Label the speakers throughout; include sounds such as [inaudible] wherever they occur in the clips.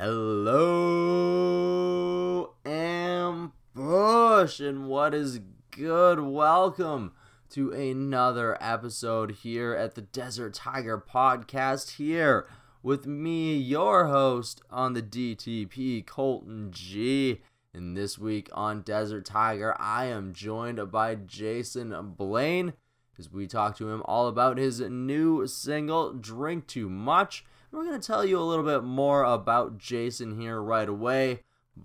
Speaker 1: Hello, Ambush, and what is good? Welcome to another episode here at the Desert Tiger Podcast. Here with me, your host on the DTP, Colton G. And this week on Desert Tiger, I am joined by Jason Blaine as we talk to him all about his new single, Drink Too Much. We're going to tell you a little bit more about Jason here right away.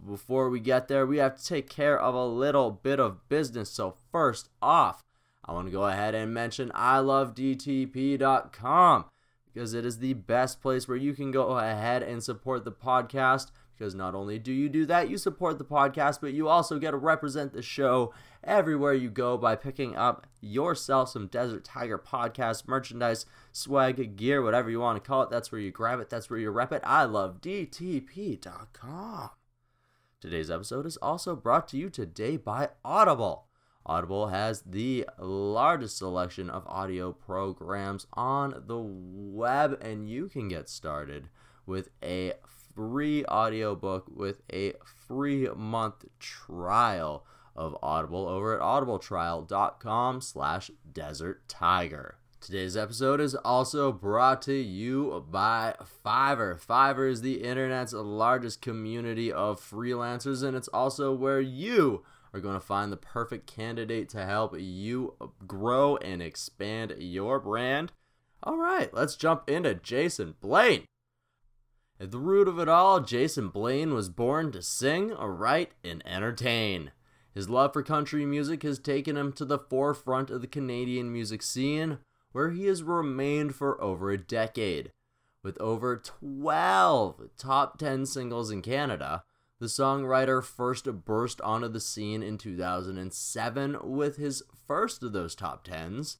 Speaker 1: Before we get there, we have to take care of a little bit of business. So, first off, I want to go ahead and mention I love ilovedtp.com because it is the best place where you can go ahead and support the podcast because not only do you do that, you support the podcast, but you also get to represent the show everywhere you go by picking up yourself some Desert Tiger podcast merchandise, swag, gear, whatever you want to call it. That's where you grab it, that's where you rep it. I love DTP.com. Today's episode is also brought to you today by Audible. Audible has the largest selection of audio programs on the web, and you can get started with a free audiobook with a free month trial of Audible over at audibletrial.com slash desert tiger. Today's episode is also brought to you by Fiverr. Fiverr is the internet's largest community of freelancers, and it's also where you are going to find the perfect candidate to help you grow and expand your brand. All right, let's jump into Jason Blaine. At the root of it all, Jason Blaine was born to sing, write, and entertain. His love for country music has taken him to the forefront of the Canadian music scene, where he has remained for over a decade. With over 12 top 10 singles in Canada, the songwriter first burst onto the scene in 2007 with his first of those top 10s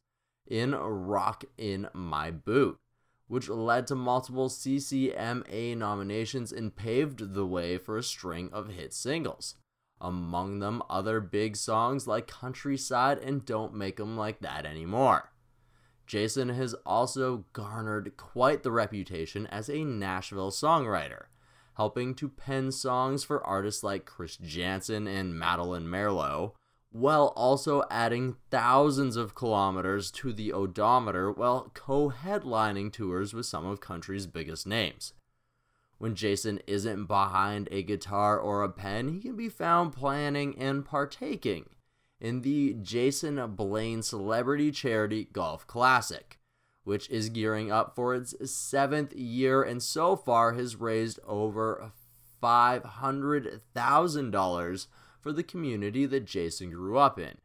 Speaker 1: in Rock in My Boot which led to multiple CCMA nominations and paved the way for a string of hit singles. Among them, other big songs like Countryside and Don't Make 'em Like That Anymore. Jason has also garnered quite the reputation as a Nashville songwriter, helping to pen songs for artists like Chris Janson and Madeline Merlo, while also adding thousands of kilometers to the odometer while co headlining tours with some of country's biggest names. When Jason isn't behind a guitar or a pen, he can be found planning and partaking in the Jason Blaine Celebrity Charity Golf Classic, which is gearing up for its seventh year and so far has raised over $500,000 for the community that Jason grew up in.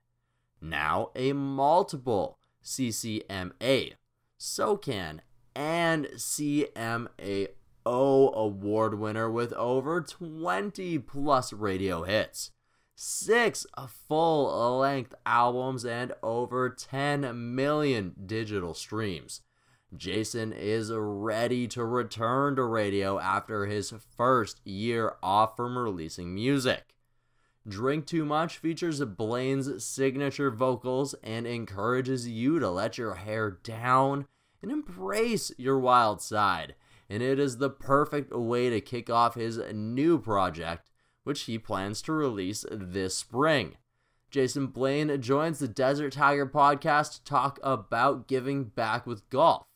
Speaker 1: Now a multiple CCMA, SOCAN, and CMAO award winner with over 20 plus radio hits, six full length albums, and over 10 million digital streams. Jason is ready to return to radio after his first year off from releasing music. Drink Too Much features Blaine's signature vocals and encourages you to let your hair down and embrace your wild side. And it is the perfect way to kick off his new project, which he plans to release this spring. Jason Blaine joins the Desert Tiger podcast to talk about giving back with golf,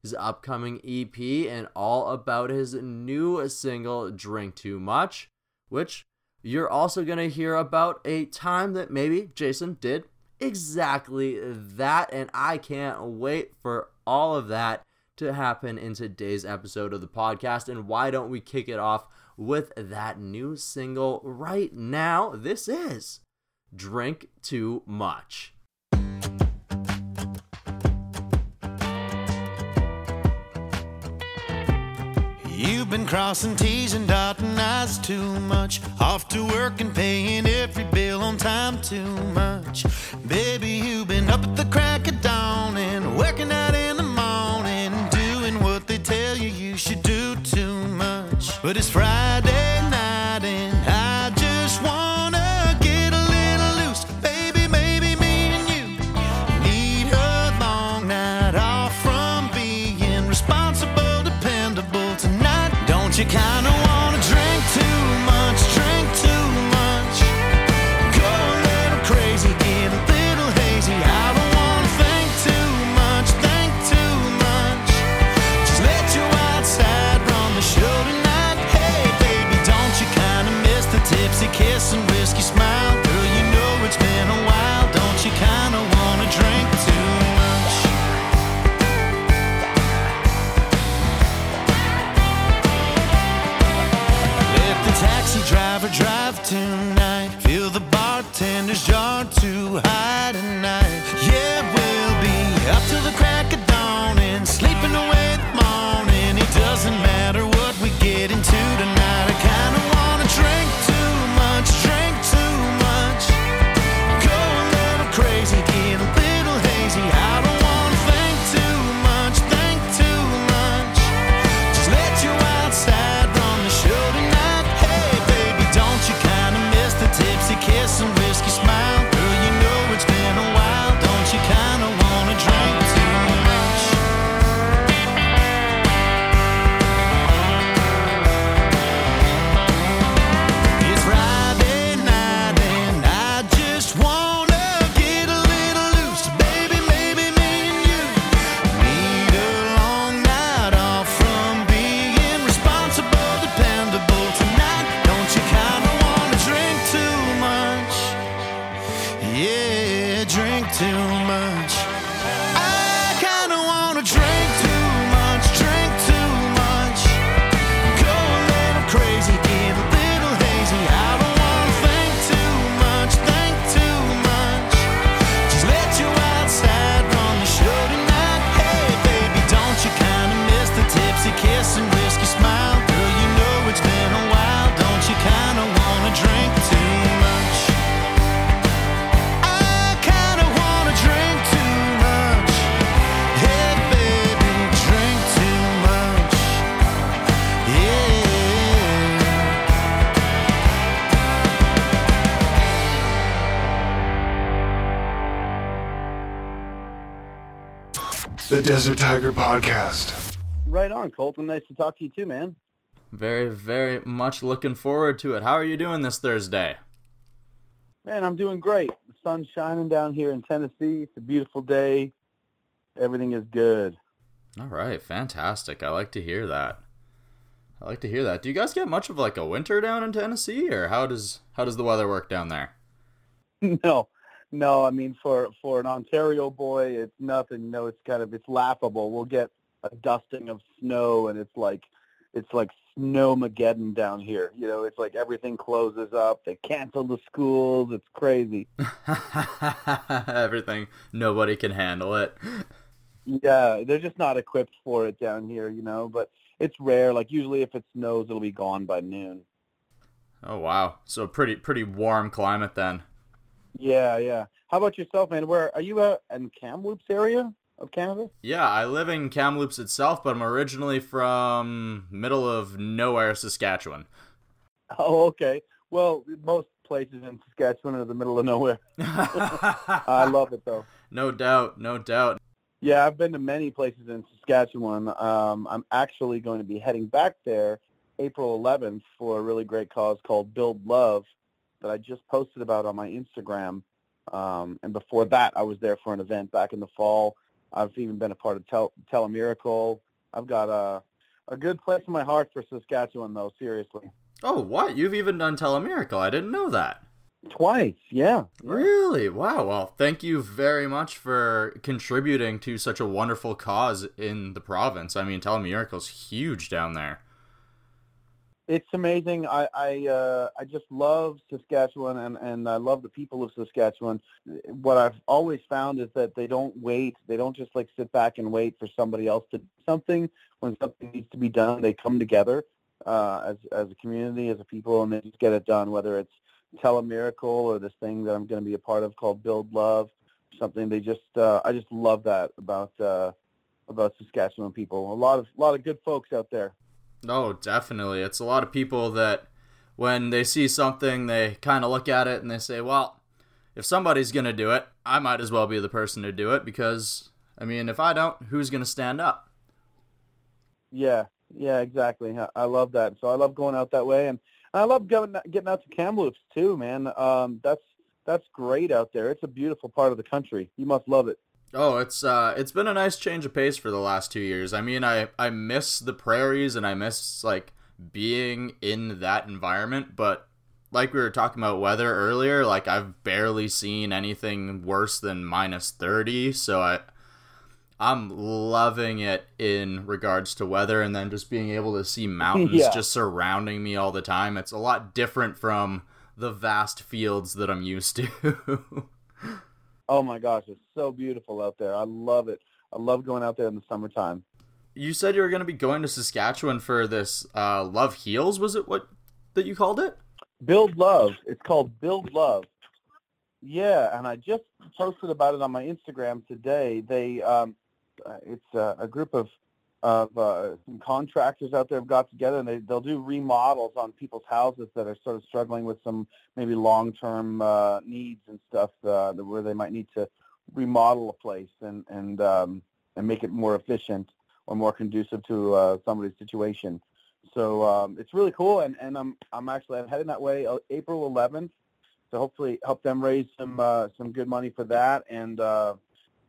Speaker 1: his upcoming EP, and all about his new single, Drink Too Much, which you're also going to hear about a time that maybe Jason did exactly that. And I can't wait for all of that to happen in today's episode of the podcast. And why don't we kick it off with that new single right now? This is Drink Too Much.
Speaker 2: You've been crossing T's and dotting I's too much. Off to work and paying every bill on time too much. Baby, you've been up at the crack of dawn and working out But it's Friday drive tonight. Feel the bartender's jar too high
Speaker 3: Desert Tiger Podcast.
Speaker 4: Right on, Colton. Nice to talk to you too, man.
Speaker 5: Very, very much looking forward to it. How are you doing this Thursday?
Speaker 4: Man, I'm doing great. The sun's shining down here in Tennessee. It's a beautiful day. Everything is good.
Speaker 5: All right, fantastic. I like to hear that. I like to hear that. Do you guys get much of like a winter down in Tennessee, or how does how does the weather work down there? [laughs]
Speaker 4: no, no. I mean, for for an Ontario boy, it's nothing. You know, it's kind of it's laughable. We'll get a dusting of snow, and it's like it's like snowmageddon down here. You know, it's like everything closes up. They cancel the schools. It's crazy. [laughs]
Speaker 5: Everything, nobody can handle it.
Speaker 4: Yeah, they're just not equipped for it down here. You know, but it's rare. Like usually, if it snows, it'll be gone by noon.
Speaker 5: Oh wow, so pretty pretty warm climate then.
Speaker 4: Yeah, yeah. How about yourself, man? Where are you uh, in Kamloops area of Canada?
Speaker 5: Yeah, I live in Kamloops itself, but I'm originally from middle of nowhere, Saskatchewan. [laughs]
Speaker 4: Oh, okay. Well, most places in Saskatchewan are the middle of nowhere. [laughs] I love it though.
Speaker 5: no doubt, no doubt.
Speaker 4: Yeah, I've been to many places in Saskatchewan. Um, I'm actually going to be heading back there April 11th for a really great cause called Build Love that I just posted about on my Instagram. Um, and before that, I was there for an event back in the fall. I've even been a part of Tel- Telemiracle. I've got a, a good place in my heart for Saskatchewan, though, seriously.
Speaker 5: Oh, what? You've even done Telemiracle. I didn't know that.
Speaker 4: Twice, yeah.
Speaker 5: Really? Wow. Well, thank you very much for contributing to such a wonderful cause in the province. I mean, Telemiracle's huge down there.
Speaker 4: It's amazing. I I, uh, I just love Saskatchewan and, and I love the people of Saskatchewan. What I've always found is that they don't wait. They don't just like sit back and wait for somebody else to do something. When something needs to be done, they come together uh, as as a community, as a people, and they just get it done. Whether it's Telemiracle or this thing that I'm going to be a part of called Build Love, something they just uh, I just love that about uh, about Saskatchewan people. A lot of a lot of good folks out there.
Speaker 5: Oh, definitely. It's a lot of people that when they see something, they kind of look at it and they say, well, if somebody's going to do it, I might as well be the person to do it because, I mean, if I don't, who's going to stand up?
Speaker 4: Yeah, yeah, exactly. I- love that. So I love going out that way, and I love going getting out to Kamloops too, man. Um, that's that's great out there. It's a beautiful part of the country. You must love it.
Speaker 5: Oh, it's uh it's been a nice change of pace for the last 2 years. I mean, I I miss the prairies and I miss like being in that environment, but like we were talking about weather earlier, like I've barely seen anything worse than minus 30, so I I'm loving it in regards to weather and then just being able to see [laughs] mountains
Speaker 4: Yeah.
Speaker 5: just surrounding me all the time. It's a lot different from the vast fields that I'm used to. [laughs]
Speaker 4: Oh my gosh, it's so beautiful out there. I love it. I love going out there in the summertime.
Speaker 5: you said you were going to be going to Saskatchewan for this uh, Love Heals, was it what that you called it?
Speaker 4: Build Love. It's called Build Love. Yeah, and I just posted about it on my Instagram today. They, um, uh, it's uh, a group of of uh, some contractors out there have got together, and they they'll do remodels on people's houses that are sort of struggling with some maybe long term uh, needs and stuff, uh, where they might need to remodel a place and and um, and make it more efficient or more conducive to uh, somebody's situation. So um, it's really cool, and, and I'm I'm actually I'm heading that way uh, April 11th to hopefully help them raise some uh, some good money for that, and uh,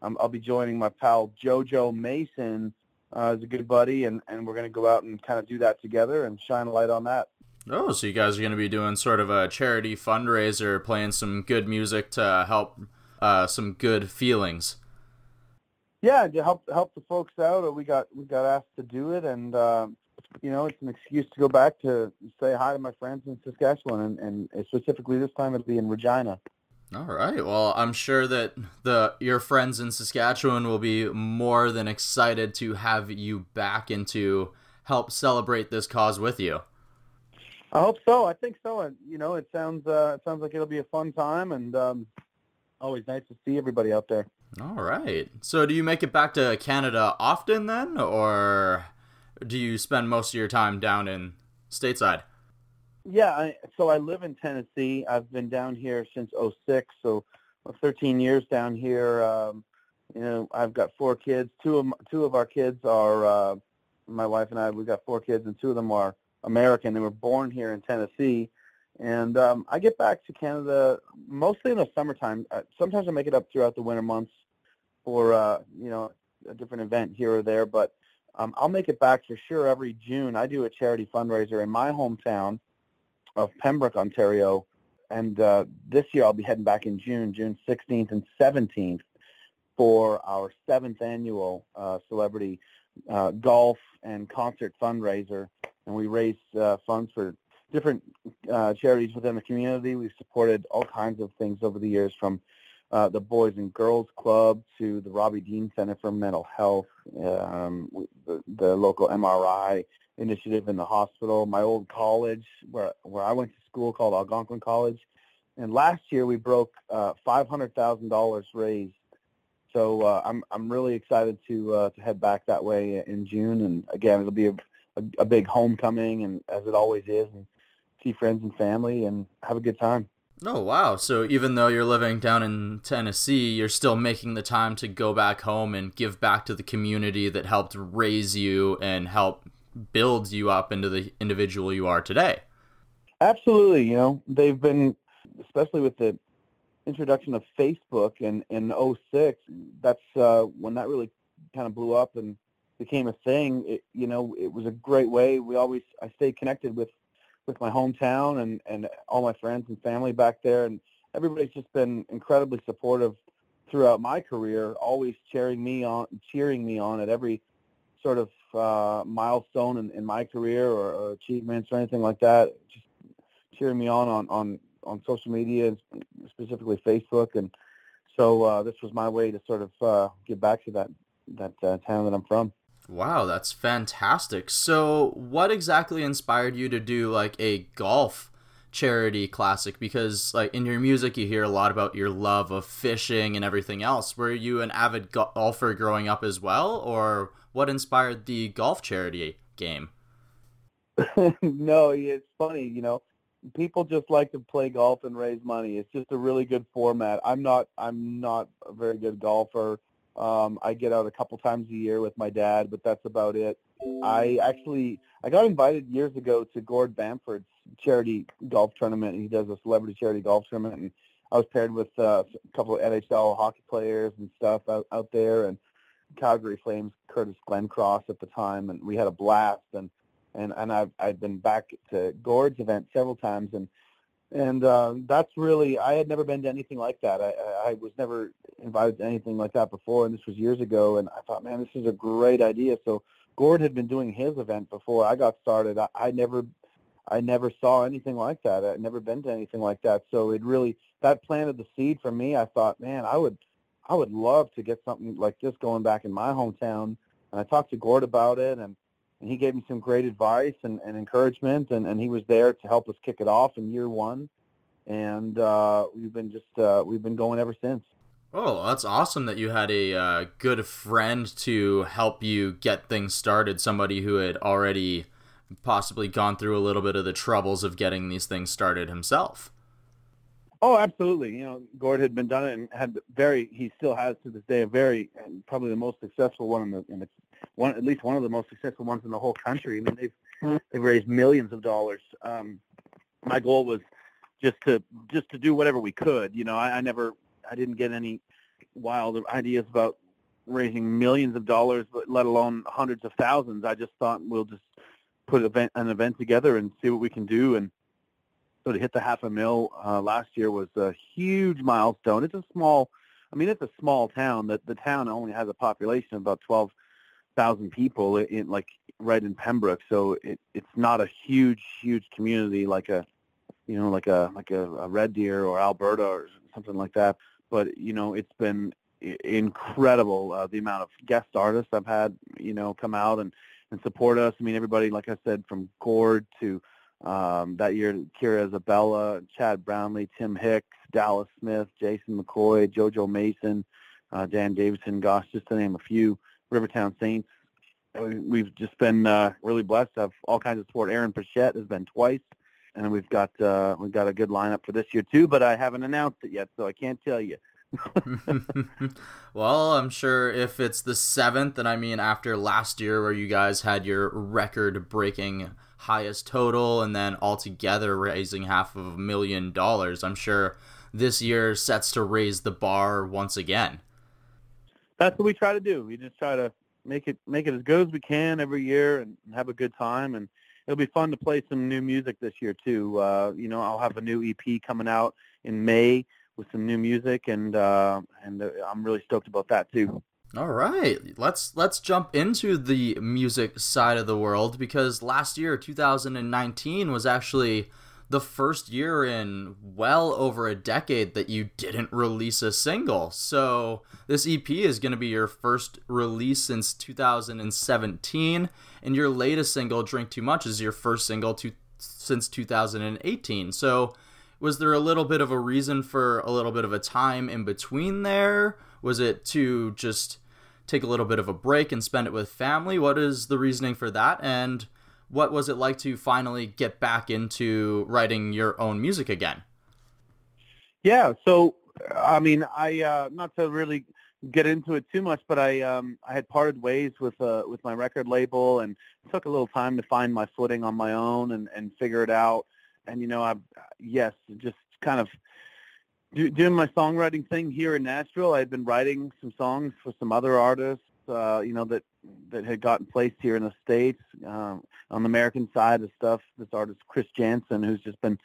Speaker 4: I'm, I'll be joining my pal JoJo Mason, uh, is a good buddy, and, and we're going to go out and kind of do that together and shine a light on that.
Speaker 5: Oh, so you guys are going to be doing sort of a charity fundraiser, playing some good music to help uh, some good feelings.
Speaker 4: Yeah, to help help the folks out. uh, We got we got asked to do it, and um, you know it's an excuse to go back to say hi to my friends in Saskatchewan, and, and specifically this time it'll be in Regina.
Speaker 5: All right. Well, I'm sure that the your friends in Saskatchewan will be more than excited to have you back and to help celebrate this cause with you.
Speaker 4: I hope so. I think so. And you know, it sounds uh, it sounds like it'll be a fun time, and um, always nice to see everybody out there.
Speaker 5: All right. So, do you make it back to Canada often then, or do you spend most of your time down in stateside?
Speaker 4: Yeah. I, so I live in Tennessee. I've been down here since '06, so 13 years down here. Um, you know, I've got four kids. Two of m- two of our kids are uh, my wife and I. We've got four kids, and two of them are American. They were born here in Tennessee. And um, I get back to Canada mostly in the summertime. Uh, sometimes I make it up throughout the winter months for uh, you know a different event here or there. But um, I'll make it back for sure every June. I do a charity fundraiser in my hometown of Pembroke, Ontario, and uh, this year I'll be heading back in June, June 16th and 17th, for our seventh annual uh, celebrity uh, golf and concert fundraiser, and we raise uh, funds for different uh, charities within the community. We've supported all kinds of things over the years, from uh, the Boys and Girls Club to the Robbie Dean Center for Mental Health, um, the, the local MRI initiative in the hospital, my old college where where I went to school called Algonquin College, and last year we broke uh, five hundred thousand dollars raised. So uh, I'm I'm really excited to uh, to head back that way in June, and again it'll be a, a, a big homecoming, and as it always is, and see friends and family and have a good time.
Speaker 5: Oh, wow. So, even though you're living down in Tennessee, you're still making the time to go back home and give back to the community that helped raise you and help build you up into the individual you are today.
Speaker 4: Absolutely. You know, they've been, especially with the introduction of Facebook in, in 06, that's uh, when that really kind of blew up and became a thing. It, you know, it was a great way. We always, I stayed connected with, with my hometown and, and all my friends and family back there. And everybody's just been incredibly supportive throughout my career, always cheering me on, cheering me on at every sort of uh, milestone in, in my career or, or achievements or anything like that. Just cheering me on on on, on social media, and specifically Facebook, and so uh, this was my way to sort of uh, give back to that that uh, town that I'm from.
Speaker 5: Wow, that's fantastic. So, what exactly inspired you to do like a golf charity classic? Because, like, in your music, you hear a lot about your love of fishing and everything else. Were you an avid golfer growing up as well, or what inspired the golf charity game? [laughs]
Speaker 4: no, it's funny, you know. People just like to play golf and raise money. It's just a really good format. I'm not I'm not a very good golfer. Um, I get out a couple times a year with my dad, but that's about it. I actually I got invited years ago to Gord Bamford's charity golf tournament. He does a celebrity charity golf tournament, and I was paired with uh, a couple of NHL hockey players and stuff out, out there, and Calgary Flames Curtis Glencross at the time, and we had a blast. And and and I've I've been back to Gord's event several times, and and uh, that's really I had never been to anything like that. I, I was never invited to anything like that before, and this was years ago. And I thought, man, this is a great idea. So Gord had been doing his event before I got started. I, I never, I never saw anything like that. I'd never been to anything like that. So it really that planted the seed for me. I thought, man, I would, I would love to get something like this going back in my hometown. And I talked to Gord about it, and and he gave me some great advice and, and encouragement, and, and he was there to help us kick it off in year one, and uh, we've been just uh, we've been going ever since.
Speaker 5: Oh, that's awesome that you had a uh, good friend to help you get things started. Somebody who had already possibly gone through a little bit of the troubles of getting these things started himself.
Speaker 4: Oh, absolutely. You know, Gord had been done it and had very. He still has to this day a very probably the most successful one in the in the one at least one of the most successful ones in the whole country. I mean, they've mm-hmm. they've raised millions of dollars. Um, my goal was just to just to do whatever we could. You know, I, I never I didn't get any wild ideas about raising millions of dollars, but let alone hundreds of thousands. I just thought we'll just put event, an event together and see what we can do. And so to hit the half a mil uh, last year was a huge milestone. It's a small, I mean, it's a small town. That the town only has a population of about twelve thousand people in like right in Pembroke, so it it's not a huge huge community like a you know like a like a, a Red Deer or Alberta or something like that. But you know it's been incredible uh, the amount of guest artists I've had you know come out and and support us. I mean everybody like I said from Gord to um, that year Kira Isabella, Chad Brownlee, Tim Hicks, Dallas Smith, Jason McCoy, JoJo Mason, uh, Dan Davidson, gosh, just to name a few. Rivertown Saints. We've just been uh, really blessed to have all kinds of support. Aaron Pritchett has been twice, and we've got uh, we've got a good lineup for this year too. But I haven't announced it yet, so I can't tell you. [laughs]
Speaker 5: well, I'm sure if it's the seventh, and I mean after last year where you guys had your record-breaking highest total, and then altogether raising half of a million dollars, I'm sure this year sets to raise the bar once again
Speaker 4: that's what we try to do. We just try to make it make it as good as we can every year and have a good time. And it'll be fun to play some new music this year too. Uh, you know, I'll have a new EP coming out in May with some new music, and uh, and uh, I'm really stoked about that too.
Speaker 5: All right, let's let's jump into the music side of the world because last year, 2019, was actually the first year in well over a decade that you didn't release a single. So this EP is going to be your first release since 2017, and your latest single, "Drink Too Much," is your first single to since 2018. So was there a little bit of a reason for a little bit of a time in between there? Was it to just take a little bit of a break and spend it with family? What is the reasoning for that? And what was it like to finally get back into writing your own music again?
Speaker 4: Yeah, so I mean, I uh, not to really get into it too much, but I um, I had parted ways with uh, with my record label, and took a little time to find my footing on my own and and figure it out. And you know, I yes, just kind of doing my songwriting thing here in Nashville. I had been writing some songs for some other artists, uh, you know, that that had gotten placed here in the states. Um, on the American side of stuff, this artist Chris Janson, who's just been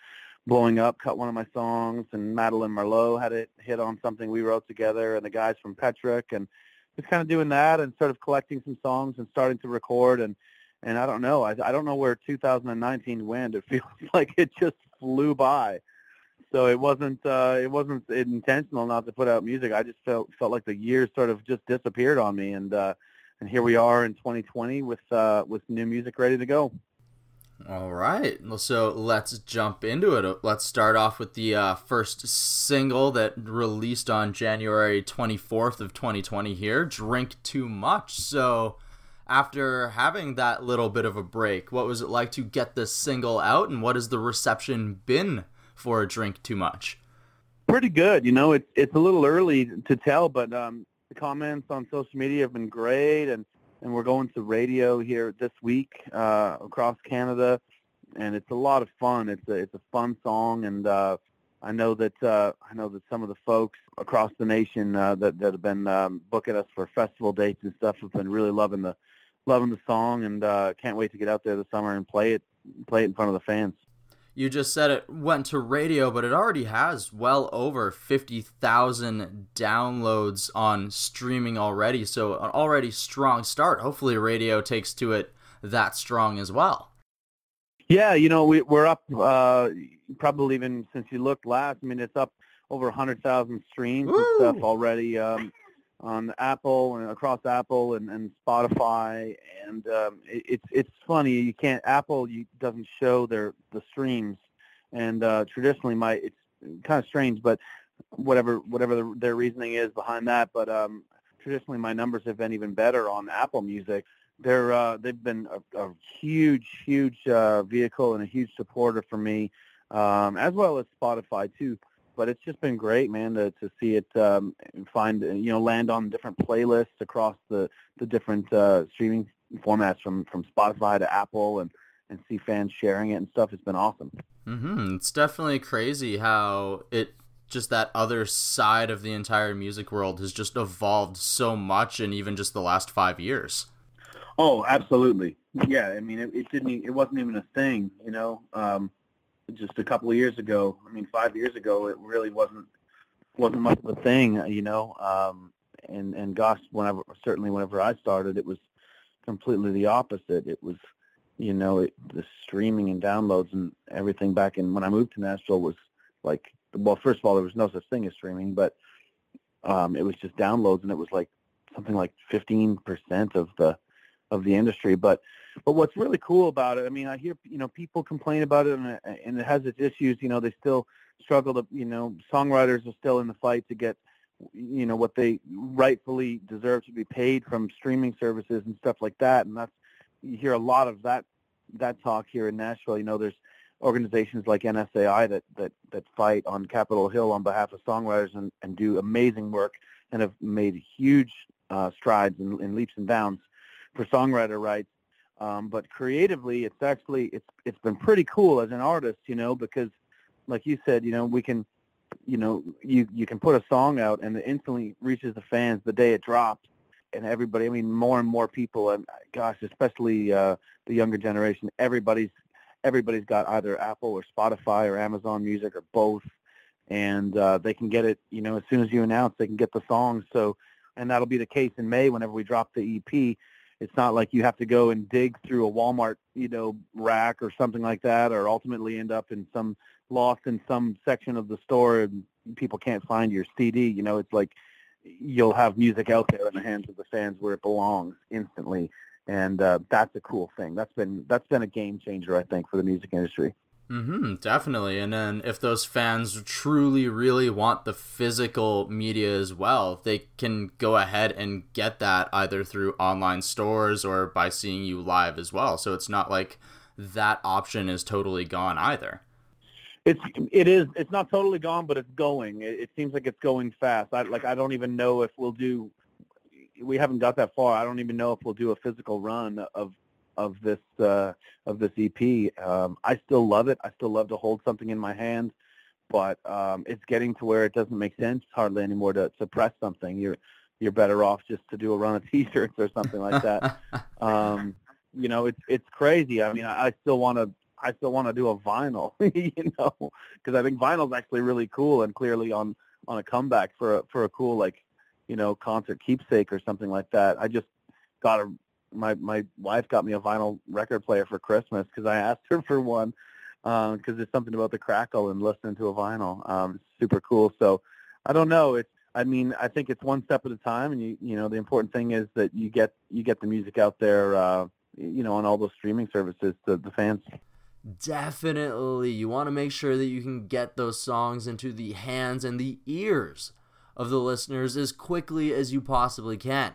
Speaker 4: blowing up, cut one of my songs, and Madeline Merlo had it hit on something we wrote together, and the guys from Petric, and just kind of doing that and sort of collecting some songs and starting to record and and I don't know, I I don't know where 2019 went. It [laughs] feels like it just flew by. So it wasn't uh, it wasn't intentional not to put out music. I just felt felt like the years sort of just disappeared on me, and uh, and here we are in 2020 with uh, with new music ready to go.
Speaker 5: All right, so let's jump into it. Let's start off with the uh, first single that released on January 24th of 2020. Here, "Drink Too Much." So, after having that little bit of a break, what was it like to get this single out, and what has the reception been for a "Drink Too Much"?
Speaker 4: Pretty good. You know, it's it's a little early to tell, but um, the comments on social media have been great, and and we're going to radio here this week uh, across Canada, and it's a lot of fun. It's a it's a fun song, and uh, I know that uh, I know that some of the folks across the nation uh, that that have been um, booking us for festival dates and stuff have been really loving the loving the song, and uh, can't wait to get out there this summer and play it play it in front of the fans.
Speaker 1: You just said it went to radio, but it already has well over 50,000 downloads on streaming already. So, an already strong start. Hopefully, radio takes to it that strong as well.
Speaker 4: Yeah, you know, we, we're up uh, probably even since you looked last. I mean, it's up over 100,000 streams Woo! and stuff already um, on Apple and across Apple and, and Spotify. And um, it, it's it's funny you can't Apple you, doesn't show their the streams, and uh, traditionally my it's kind of strange, but whatever whatever the, their reasoning is behind that, but um, traditionally my numbers have been even better on Apple Music they're uh, they've been a, a huge, huge uh, vehicle and a huge supporter for me, um, as well as Spotify too. But it's just been great, man, to, to see it um, find you know land on different playlists across the the different uh, streaming formats from from Spotify to Apple and and see fans sharing it and stuff. It's been awesome.
Speaker 1: Mm-hmm. It's definitely crazy how it just that other side of the entire music world has just evolved so much in even just the last five years.
Speaker 4: Oh, absolutely. Yeah, I mean, it, it didn't. It wasn't even a thing, you know. Um, just a couple of years ago. I mean, five years ago, it really wasn't wasn't much of a thing, you know. Um, and and gosh, whenever certainly whenever I started, it was completely the opposite. It was, you know, it, the streaming and downloads and everything back in when I moved to Nashville was like, well, first of all, there was no such thing as streaming, but um, it was just downloads, and it was like something like 15% of the of the industry. But but what's really cool about it, I mean, I hear you know people complain about it, and, and it has its issues. You know, they still struggle to you know songwriters are still in the fight to get you know what they rightfully deserve to be paid from streaming services and stuff like that. And that's you hear a lot of that that talk here in Nashville. You know, there's organizations like NSAI that that that fight on Capitol Hill on behalf of songwriters and, and do amazing work and have made huge uh, strides and, and leaps and bounds for songwriter rights. Um, but creatively, it's actually it's it's been pretty cool as an artist, you know, because like you said, you know, we can, you know, you you can put a song out and it instantly reaches the fans the day it drops, and everybody. I mean, more and more people, and gosh, especially uh, the younger generation, everybody's everybody's got either Apple or Spotify or Amazon Music or both, and uh, they can get it. You know, as soon as you announce, they can get the song. So, and that'll be the case in May whenever we drop the EP it's not like you have to go and dig through a Walmart, you know, rack or something like that, or ultimately end up in some lost in some section of the store and people can't find your CD. You know, it's like you'll have music out there in the hands of the fans where it belongs instantly, and uh, that's a cool thing. That's been that's been a game changer, I think, for the music industry.
Speaker 1: Mm-hmm, definitely. And then if those fans truly, really want the physical media as well, they can go ahead and get that either through online stores or by seeing you live as well. So it's not like that option is totally gone either.
Speaker 4: It's it is it's not totally gone, but it's going. It, it seems like it's going fast. I like I don't even know if we'll do. We haven't got that far. I don't even know if we'll do a physical run of of this uh, of this EP. Um, I still love it. I still love to hold something in my hand, but um, it's getting to where it doesn't make sense hardly anymore to, to press something. You're you're better off just to do a run of [laughs] T-shirts or something like that. [laughs] um, you know, it's it's crazy. I mean, I, I still want to I still want to do a vinyl, [laughs] you know, because I think vinyl's actually really cool and clearly on on a comeback for a, for a cool like you know concert keepsake or something like that. I just got a my my wife got me a vinyl record player for Christmas because I asked her for one because um, there's something about the crackle and listening to a vinyl. Um, super cool. So I don't know. It's I mean I think it's one step at a time, and you you know the important thing is that you get you get the music out there. Uh, you know on all those streaming services to the fans.
Speaker 1: Definitely, you want to make sure that you can get those songs into the hands and the ears of the listeners as quickly as you possibly can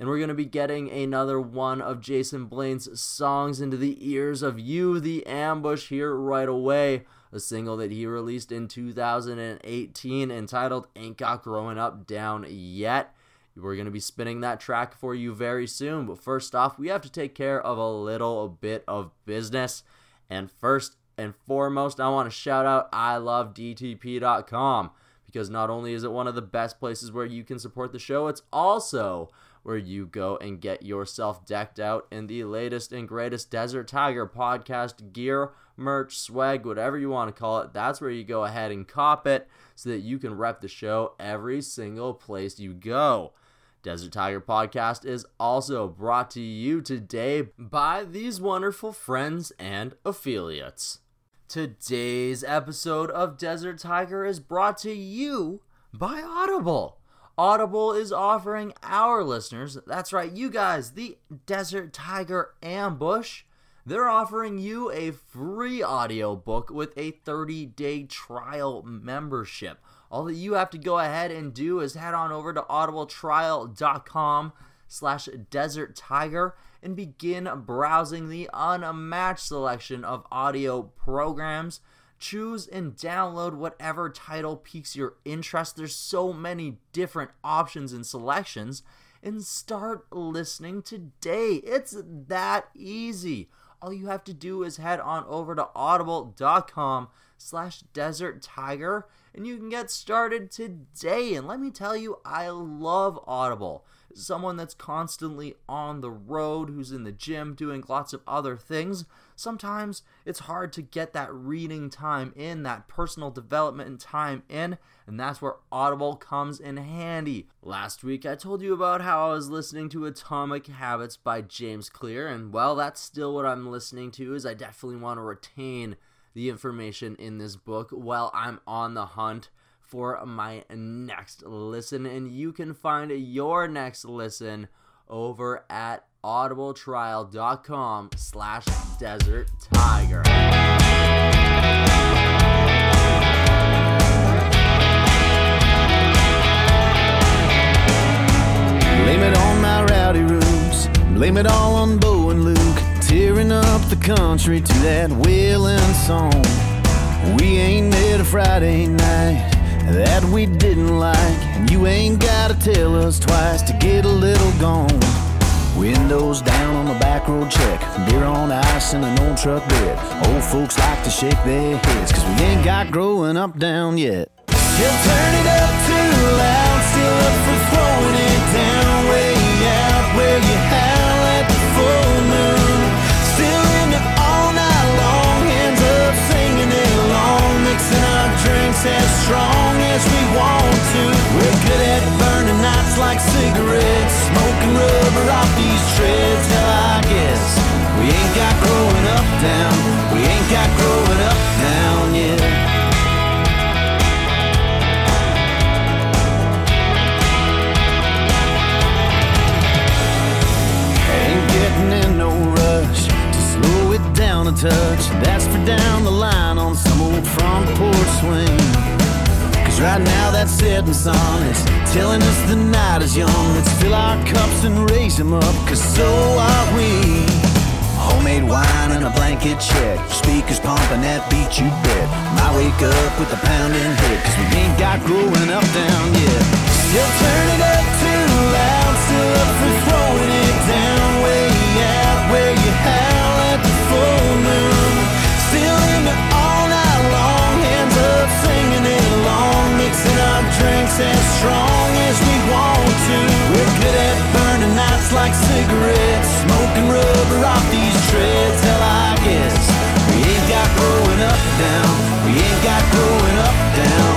Speaker 1: and we're going to be getting another one of Jason Blaine's songs into the ears of you, the ambush, here right away. A single that he released in 2018 entitled Ain't Got Growing Up Down Yet. We're going to be spinning that track for you very soon, but first off, we have to take care of a little bit of business. And first and foremost, I want to shout out ilovedtp.com because not only is it one of the best places where you can support the show, it's also where you go and get yourself decked out in the latest and greatest Desert Tiger podcast gear, merch, swag, whatever you want to call it. That's where you go ahead and cop it so that you can rep the show every single place you go. Desert Tiger Podcast is also brought to you today by these wonderful friends and affiliates. Today's episode of Desert Tiger is brought to you by Audible. Audible is offering our listeners, that's right, you guys, the Desert Tiger Ambush. They're offering you a free audiobook with a 30 day trial membership. All that you have to go ahead and do is head on over to audibletrial.com slash desert tiger and begin browsing the unmatched selection of audio programs choose and download whatever title piques your interest. There's so many different options and selections. And start listening today. It's that easy. All you have to do is head on over to audible.com slash desert tiger and you can get started today. And let me tell you, I love Audible someone that's constantly on the road, who's in the gym doing lots of other things, sometimes it's hard to get that reading time in, that personal development time in, and that's where Audible comes in handy. Last week I told you about how I was listening to Atomic Habits by James Clear, and well, that's still what I'm listening to, is I definitely want to retain the information in this book while I'm on the hunt for my next listen. And you can find your next listen over at audibletrial.com slash desert tiger.
Speaker 2: Blame it on my rowdy roots. Blame it all on Bo and Luke. Tearing up the country to that wailing song. We ain't met a Friday night that we didn't like. And you ain't gotta tell us twice to get a little gone. Windows down on the back road check, beer on ice in an old truck bed. Old folks like to shake their heads, cause we ain't got growing up down yet. Still turn it up too loud, still up for throwing setting sun is telling us the night is young. Let's fill our cups and raise them up, cause so are we. Homemade wine and a blanket check. Speakers pumping that beat you bet. Might wake up with a pounding head, cause we ain't got growing up down yet. Still turn it up too loud, still up for as strong as we want to. We're good at burning nights like cigarettes, smoking rubber off these treads. Hell, I guess we ain't got growing up down. We ain't got growing up down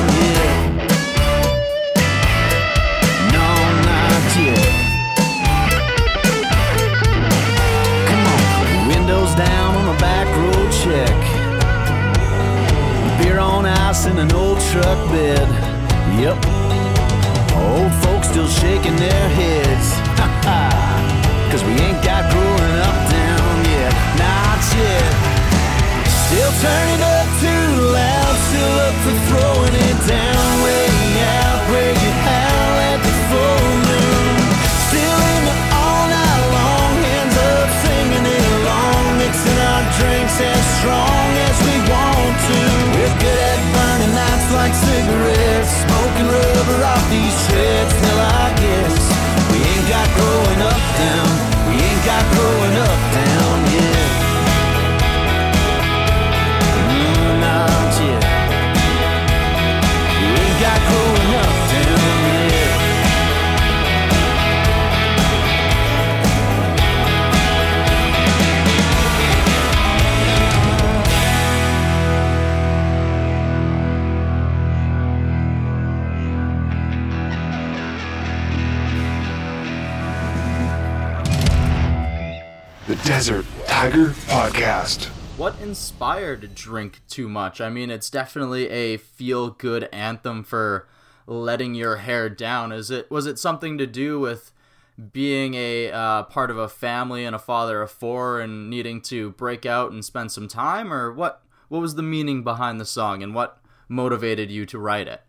Speaker 3: Podcast.
Speaker 5: What inspired Drink Too Much? I mean, it's definitely a feel good anthem for letting your hair down. Is it was it something to do with being a uh, part of a family and a father of four and needing to break out and spend some time or what what was the meaning behind the song and what motivated you to write it?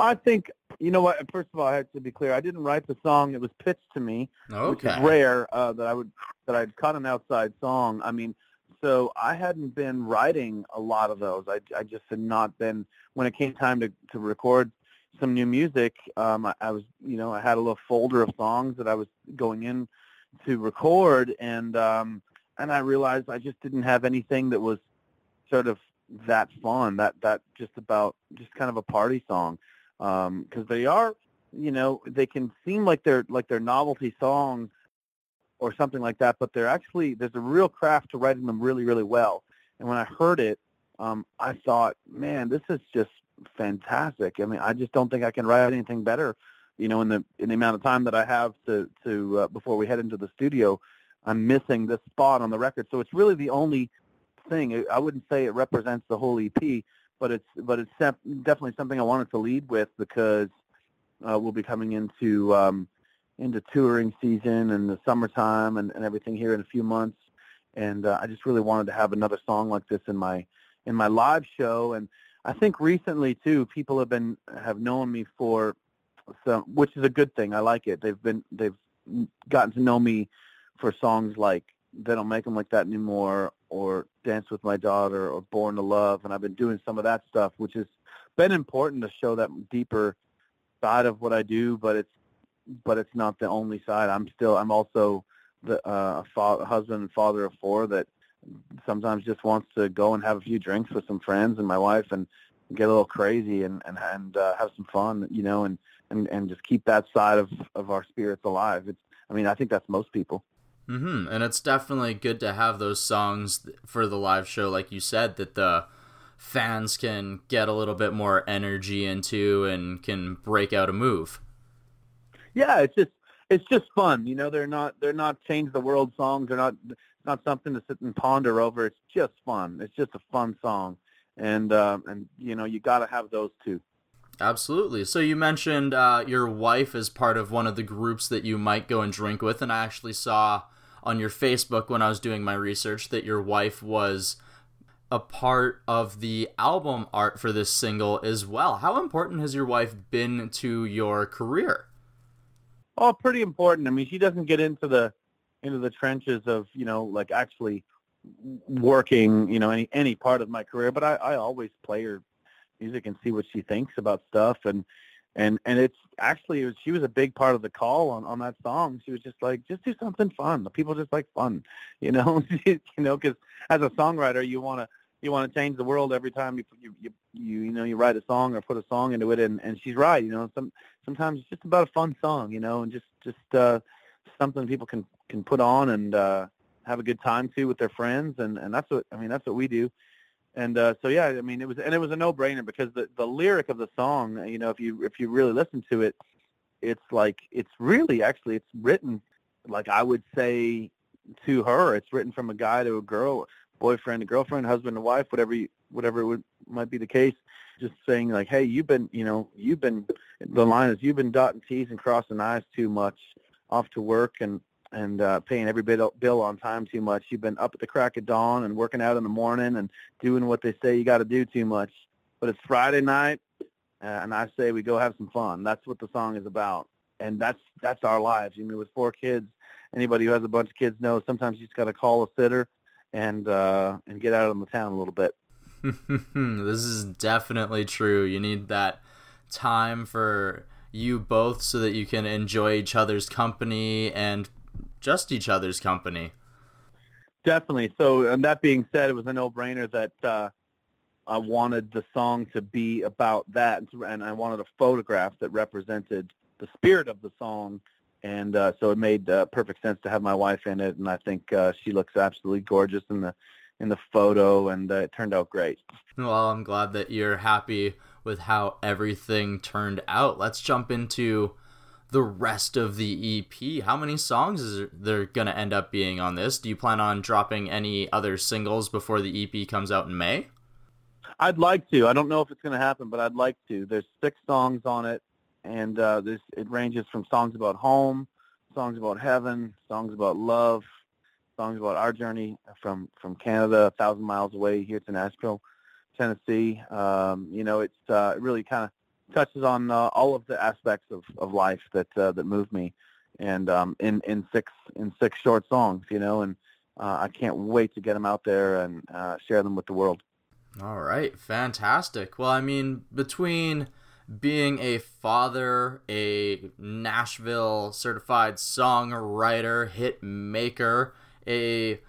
Speaker 4: I think you know what. First of all, I have to be clear. I didn't write the song; it was pitched to me, which is rare uh, that I would that I'd cut an outside song. I mean, so I hadn't been writing a lot of those. I, I just had not been. When it came time to to record some new music, um, I, I was you know I had a little folder of songs that I was going in to record, and um, and I realized I just didn't have anything that was sort of that fun, that that just about just kind of a party song because they are, you know, they can seem like they're like they're novelty songs or something like that, but they're actually there's a real craft to writing them really, really well. And when I heard it, um, I thought, man, this is just fantastic. I mean, I just don't think I can write anything better. You know, in the in the amount of time that I have to to uh, before we head into the studio, I'm missing this spot on the record. So it's really the only thing. I wouldn't say it represents the whole EP, but it's but it's definitely something I wanted to lead with because uh, we'll be coming into um, into touring season and the summertime and, and everything here in a few months, and uh, I just really wanted to have another song like this in my in my live show. And I think recently too, people have been have known me for some, which is a good thing. I like it. They've been they've gotten to know me for songs like don't make them like that anymore or dance with my daughter or born to love and i've been doing some of that stuff which has been important to show that deeper side of what i do but it's but it's not the only side. I'm still i'm also the uh, a fa- husband and father of four that sometimes just wants to go and have a few drinks with some friends and my wife and get a little crazy and and, and uh, have some fun you know and, and and just keep that side of of our spirits alive. It's i mean i think that's most people
Speaker 5: Mm-hmm. And it's definitely good to have those songs for the live show, like you said, that the fans can get a little bit more energy into and can break out a move.
Speaker 4: yeah it's just it's just fun you know they're not they're not change the world songs they're not not something to sit and ponder over it's just fun it's just a fun song and um and you know you got to have those two
Speaker 5: Absolutely. So you mentioned uh, your wife is part of one of the groups that you might go and drink with, and I actually saw on your Facebook when I was doing my research that your wife was a part of the album art for this single as well. How important has your wife been to your career?
Speaker 4: oh pretty important i mean she doesn't get into the into the trenches of you know like actually working you know any any part of my career but i i always play her music and see what she thinks about stuff and and and it's actually it was, she was a big part of the call on on that song. She was just like just do something fun. The people just like fun [laughs] you know? [laughs] You know because as a songwriter you want to you want to change the world every time you you you you know you write a song or put a song into it and and she's right you know? Some sometimes it's just about a fun song you know and just just uh something people can can put on and uh have a good time to with their friends and and that's what i mean that's what we do and uh so yeah i mean it was and it was a no brainer because the the lyric of the song you know if you if you really listen to it it's like it's really actually it's written like i would say to her it's written from a guy to a girl boyfriend to girlfriend husband to wife whatever you, whatever would might be the case just saying like hey you've been you know you've been the line is you've been dotting t's and crossing i's too much off to work and and uh paying every bill bill on time too much. You've been up at the crack of dawn and working out in the morning and doing what they say you got to do too much. But it's friday night uh, and i say we go have some fun. That's what the song is about. And that's that's our lives. You know with four kids anybody who has a bunch of kids knows sometimes you just got to call a sitter and uh and get out on the town a little bit. [laughs]
Speaker 5: This is definitely true. You need that time for you both so that you can enjoy each other's company and just each other's company.
Speaker 4: Definitely. So, and that being said, it was a no-brainer that uh, I wanted the song to be about that, and I wanted a photograph that represented the spirit of the song, and uh, so it made uh, perfect sense to have my wife in it, and I think uh, she looks absolutely gorgeous in the in the photo, and uh, it turned out great.
Speaker 5: Well, I'm glad that you're happy with how everything turned out. Let's jump into the rest of the EP. How many songs is there going to end up being on this? Do you plan on dropping any other singles before the EP comes out in May?
Speaker 4: I'd like to. I don't know if it's going to happen, but I'd like to. There's six songs on it, and uh, this it ranges from songs about home, songs about heaven, songs about love, songs about our journey from from Canada, a thousand miles away here to Nashville, Tennessee. Um, you know, it's uh, really kind of touches on uh, all of the aspects of, of life that uh, that move me, and um, in in six in six short songs, you know, and uh, I can't wait to get them out there and uh, share them with the world.
Speaker 5: All right, fantastic. Well, I mean, between being a father, a Nashville certified songwriter, hit maker, a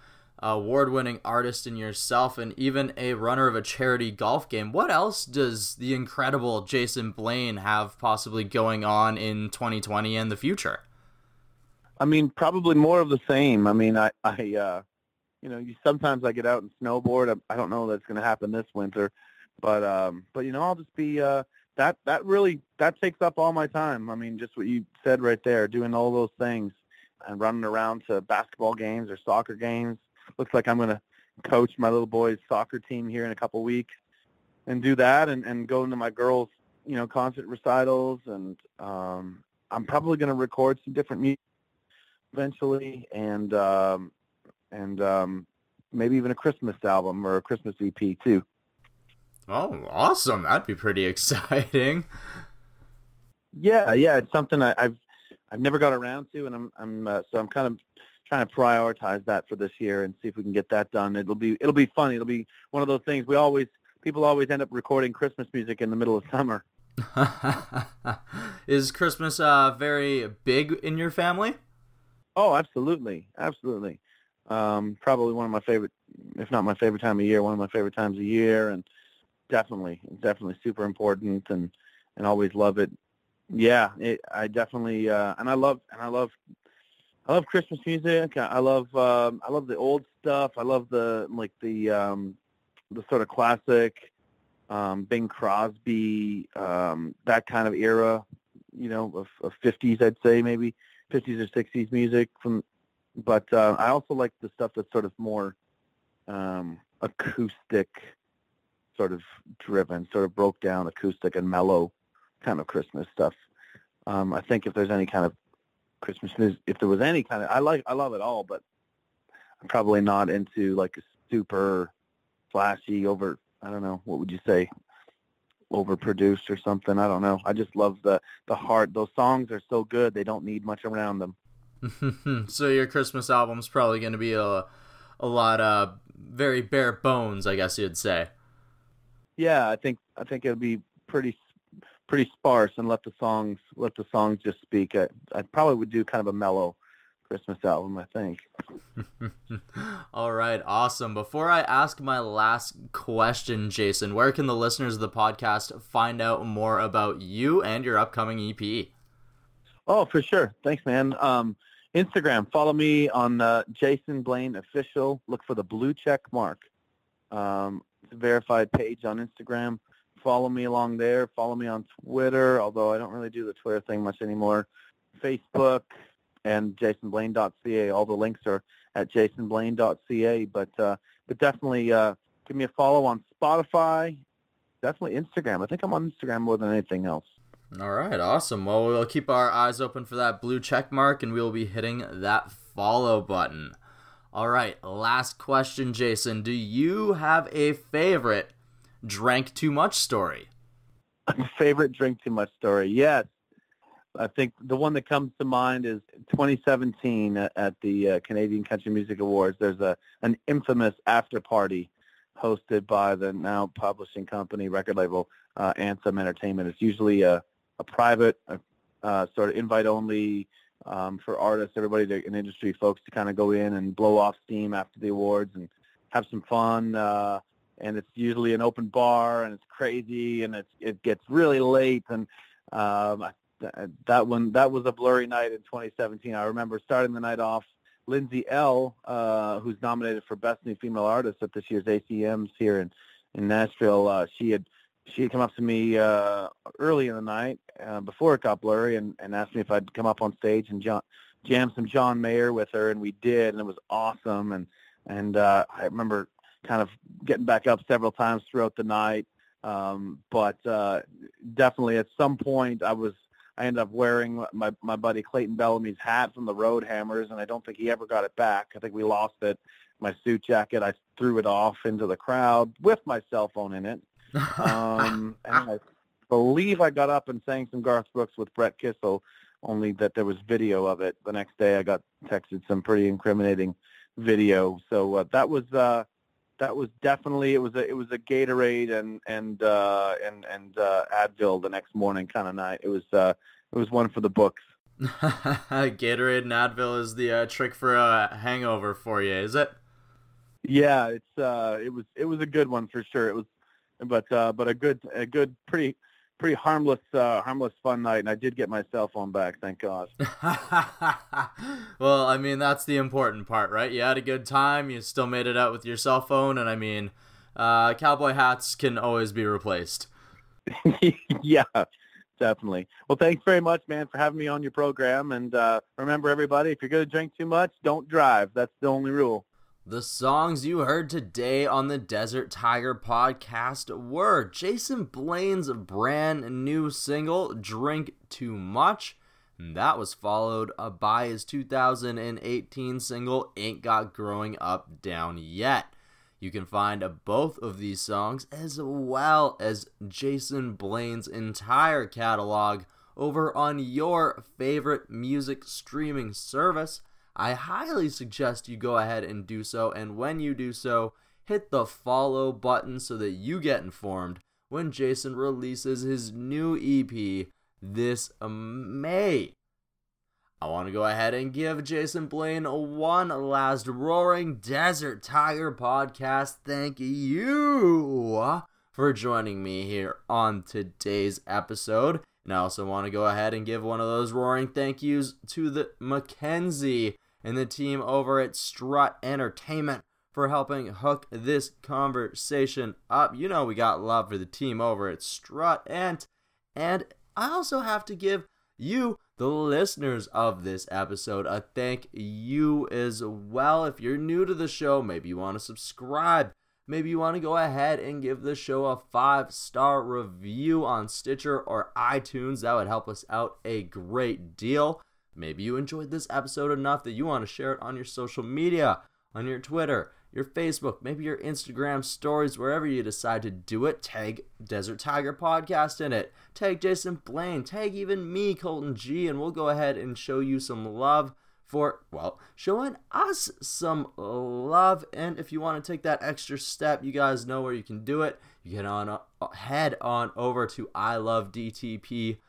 Speaker 5: award-winning artist in yourself and even a runner of a charity golf game. What else does the incredible Jason Blaine have possibly going on in 2020 and the future?
Speaker 4: I mean, probably more of the same. I mean, I, I, uh, you know, you, sometimes I get out and snowboard. I, I don't know that's going to happen this winter, but, um, but you know, I'll just be uh, that. That really that takes up all my time. I mean, just what you said right there, doing all those things and running around to basketball games or soccer games. Looks like I'm going to coach my little boys' soccer team here in a couple weeks and do that and, and go into my girls' you know concert recitals and um, I'm probably going to record some different music eventually and um, and um, maybe even a Christmas album or a Christmas EP too.
Speaker 5: Oh, awesome! That'd be pretty [laughs] exciting.
Speaker 4: Yeah, yeah, it's something I, have I've never got around to, and I'm I'm uh, so I'm kind of trying to prioritize that for this year and see if we can get that done. It'll be it'll be fun. It'll be one of those things we always people always end up recording Christmas music in the middle of summer. [laughs] [laughs]
Speaker 5: Is Christmas uh, very big in your family?
Speaker 4: Oh, absolutely, absolutely. Um, probably one of my favorite, if not my favorite time of year, one of my favorite times of year, and definitely, definitely super important, and and always love it yeah, it, I definitely uh, and I love and I love I love Christmas music. I love um, I love the old stuff. I love the like the um, the sort of classic um, Bing Crosby um, that kind of era, you know, of, of 50s I'd say maybe 50s or 60s music from. But uh, I also like the stuff that's sort of more um, acoustic, sort of driven, sort of broke down acoustic and mellow kind of Christmas stuff. Um, I think if there's any kind of Christmas music, if there was any kind of, I like, I love it all, but I'm probably not into like a super flashy over. I don't know. What would you say? Overproduced or something. I don't know. I just love the the heart. Those songs are so good. They don't need much around them. [laughs]
Speaker 5: so your Christmas album's probably going to be a a lot of very bare bones, I guess you'd say.
Speaker 4: Yeah, I think I think it'll be pretty pretty sparse and let the songs let the songs just speak. I, I probably would do kind of a mellow Christmas album, I think. [laughs]
Speaker 5: All right, awesome. Before I ask my last question, Jason, where can the listeners of the podcast find out more about you and your upcoming EP?
Speaker 4: Oh, for sure. Thanks, man. Um, Instagram, follow me on uh, Jason Blaine Official. Look for the blue check mark. Um, it's a verified page on Instagram follow me along there. Follow me on Twitter, although I don't really do the Twitter thing much anymore. Facebook and jasonblaine.ca. All the links are at jasonblaine.ca. But uh, but definitely uh, give me a follow on Spotify. Definitely Instagram. I think I'm on Instagram more than anything else.
Speaker 5: All right, awesome. Well, we'll keep our eyes open for that blue check mark, and we'll be hitting that follow button. All right, last question, Jason. Do you have a favorite drank too much story?
Speaker 4: Favorite drink too much story? Yes. I think the one that comes to mind is 2017 at the uh, Canadian Country Music Awards. There's a an infamous after party hosted by the now publishing company record label uh, Anthem Entertainment. It's usually a, a private, uh, sort of invite only um, for artists, everybody to, in industry folks to kind of go in and blow off steam after the awards and have some fun. Uh, and it's usually an open bar and it's crazy and it's it gets really late and um that one that was a blurry night in 2017 i remember starting the night off Lindsay Ell, uh who's nominated for best new female artist at this year's acms here in in nashville uh she had she had come up to me uh, early in the night uh, before it got blurry and, and asked me if I'd come up on stage and jam, jam some John Mayer with her, and we did, and it was awesome. And and uh, I remember kind of getting back up several times throughout the night. Um, but uh, definitely at some point I was I ended up wearing my my buddy Clayton Bellamy's hat from the Road Hammers, and I don't think he ever got it back. I think we lost it. My suit jacket, I threw it off into the crowd with my cell phone in it. Um, [laughs] and I believe I got up and sang some Garth Brooks with Brett Kissel, only that there was video of it. The next day I got texted some pretty incriminating video. So uh, that was uh, that was definitely it was a it was a Gatorade and and uh, and and uh, Advil the next morning kind of night. It was uh, it was one for the books. [laughs]
Speaker 1: Gatorade and Advil is the uh, trick for a hangover for you, is it?
Speaker 4: Yeah, it's uh, it was it was a good one for sure. It was, but uh, but a good a good pretty pretty harmless uh, harmless fun night, and I did get my cell phone back, thank God. [laughs]
Speaker 1: well, I mean that's the important part, right? You had a good time, you still made it out with your cell phone, and I mean, uh, cowboy hats can always be replaced. [laughs]
Speaker 4: yeah, definitely. Well, thanks very much, man, for having me on your program. And uh, remember, everybody, if you're going to drink too much, don't drive. That's the only rule.
Speaker 1: The songs you heard today on the Desert Tiger podcast were Jason Blaine's brand new single, Drink Too Much. That was followed by his 2018 single, Ain't Got Growing Up Down Yet. You can find both of these songs as well as Jason Blaine's entire catalog over on your favorite music streaming service. I highly suggest you go ahead and do so, and when you do so, hit the follow button so that you get informed when Jason releases his new EP this May. I want to go ahead and give Jason Blaine one last Roaring Desert Tiger podcast. Thank you for joining me here on today's episode. And I also want to go ahead and give one of those roaring thank yous to the Mackenzie and the team over at Strut Entertainment for helping hook this conversation up. You know we got love for the team over at Strut and and I also have to give you the listeners of this episode a thank you as well. If you're new to the show, maybe you want to subscribe. Maybe you want to go ahead and give the show a five star review on Stitcher or iTunes. That would help us out a great deal. Maybe you enjoyed this episode enough that you want to share it on your social media, on your Twitter, your Facebook, maybe your Instagram stories, wherever you decide to do it. Tag Desert Tiger Podcast in it. Tag Jason Blaine. Tag even me, Colton G, and we'll go ahead and show you some love for, well, showing us some love. And if you want to take that extra step, you guys know where you can do it. You can on, uh, head on over to ilovedtp.com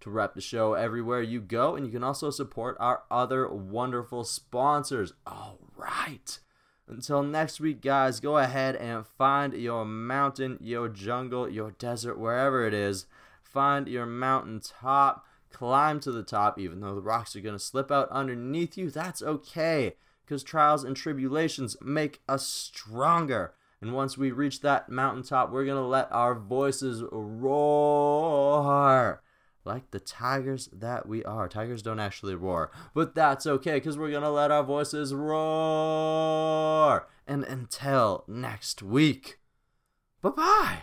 Speaker 1: to rep the show everywhere you go. And you can also support our other wonderful sponsors. All right. Until next week, guys, go ahead and find your mountain, your jungle, your desert, wherever it is. Find your mountain top, climb to the top, even though the rocks are going to slip out underneath you. That's okay, because trials and tribulations make us stronger. And once we reach that mountaintop, we're going to let our voices roar like the tigers that we are. Tigers don't actually roar, but that's okay because we're gonna let our voices roar. And until next week, bye bye.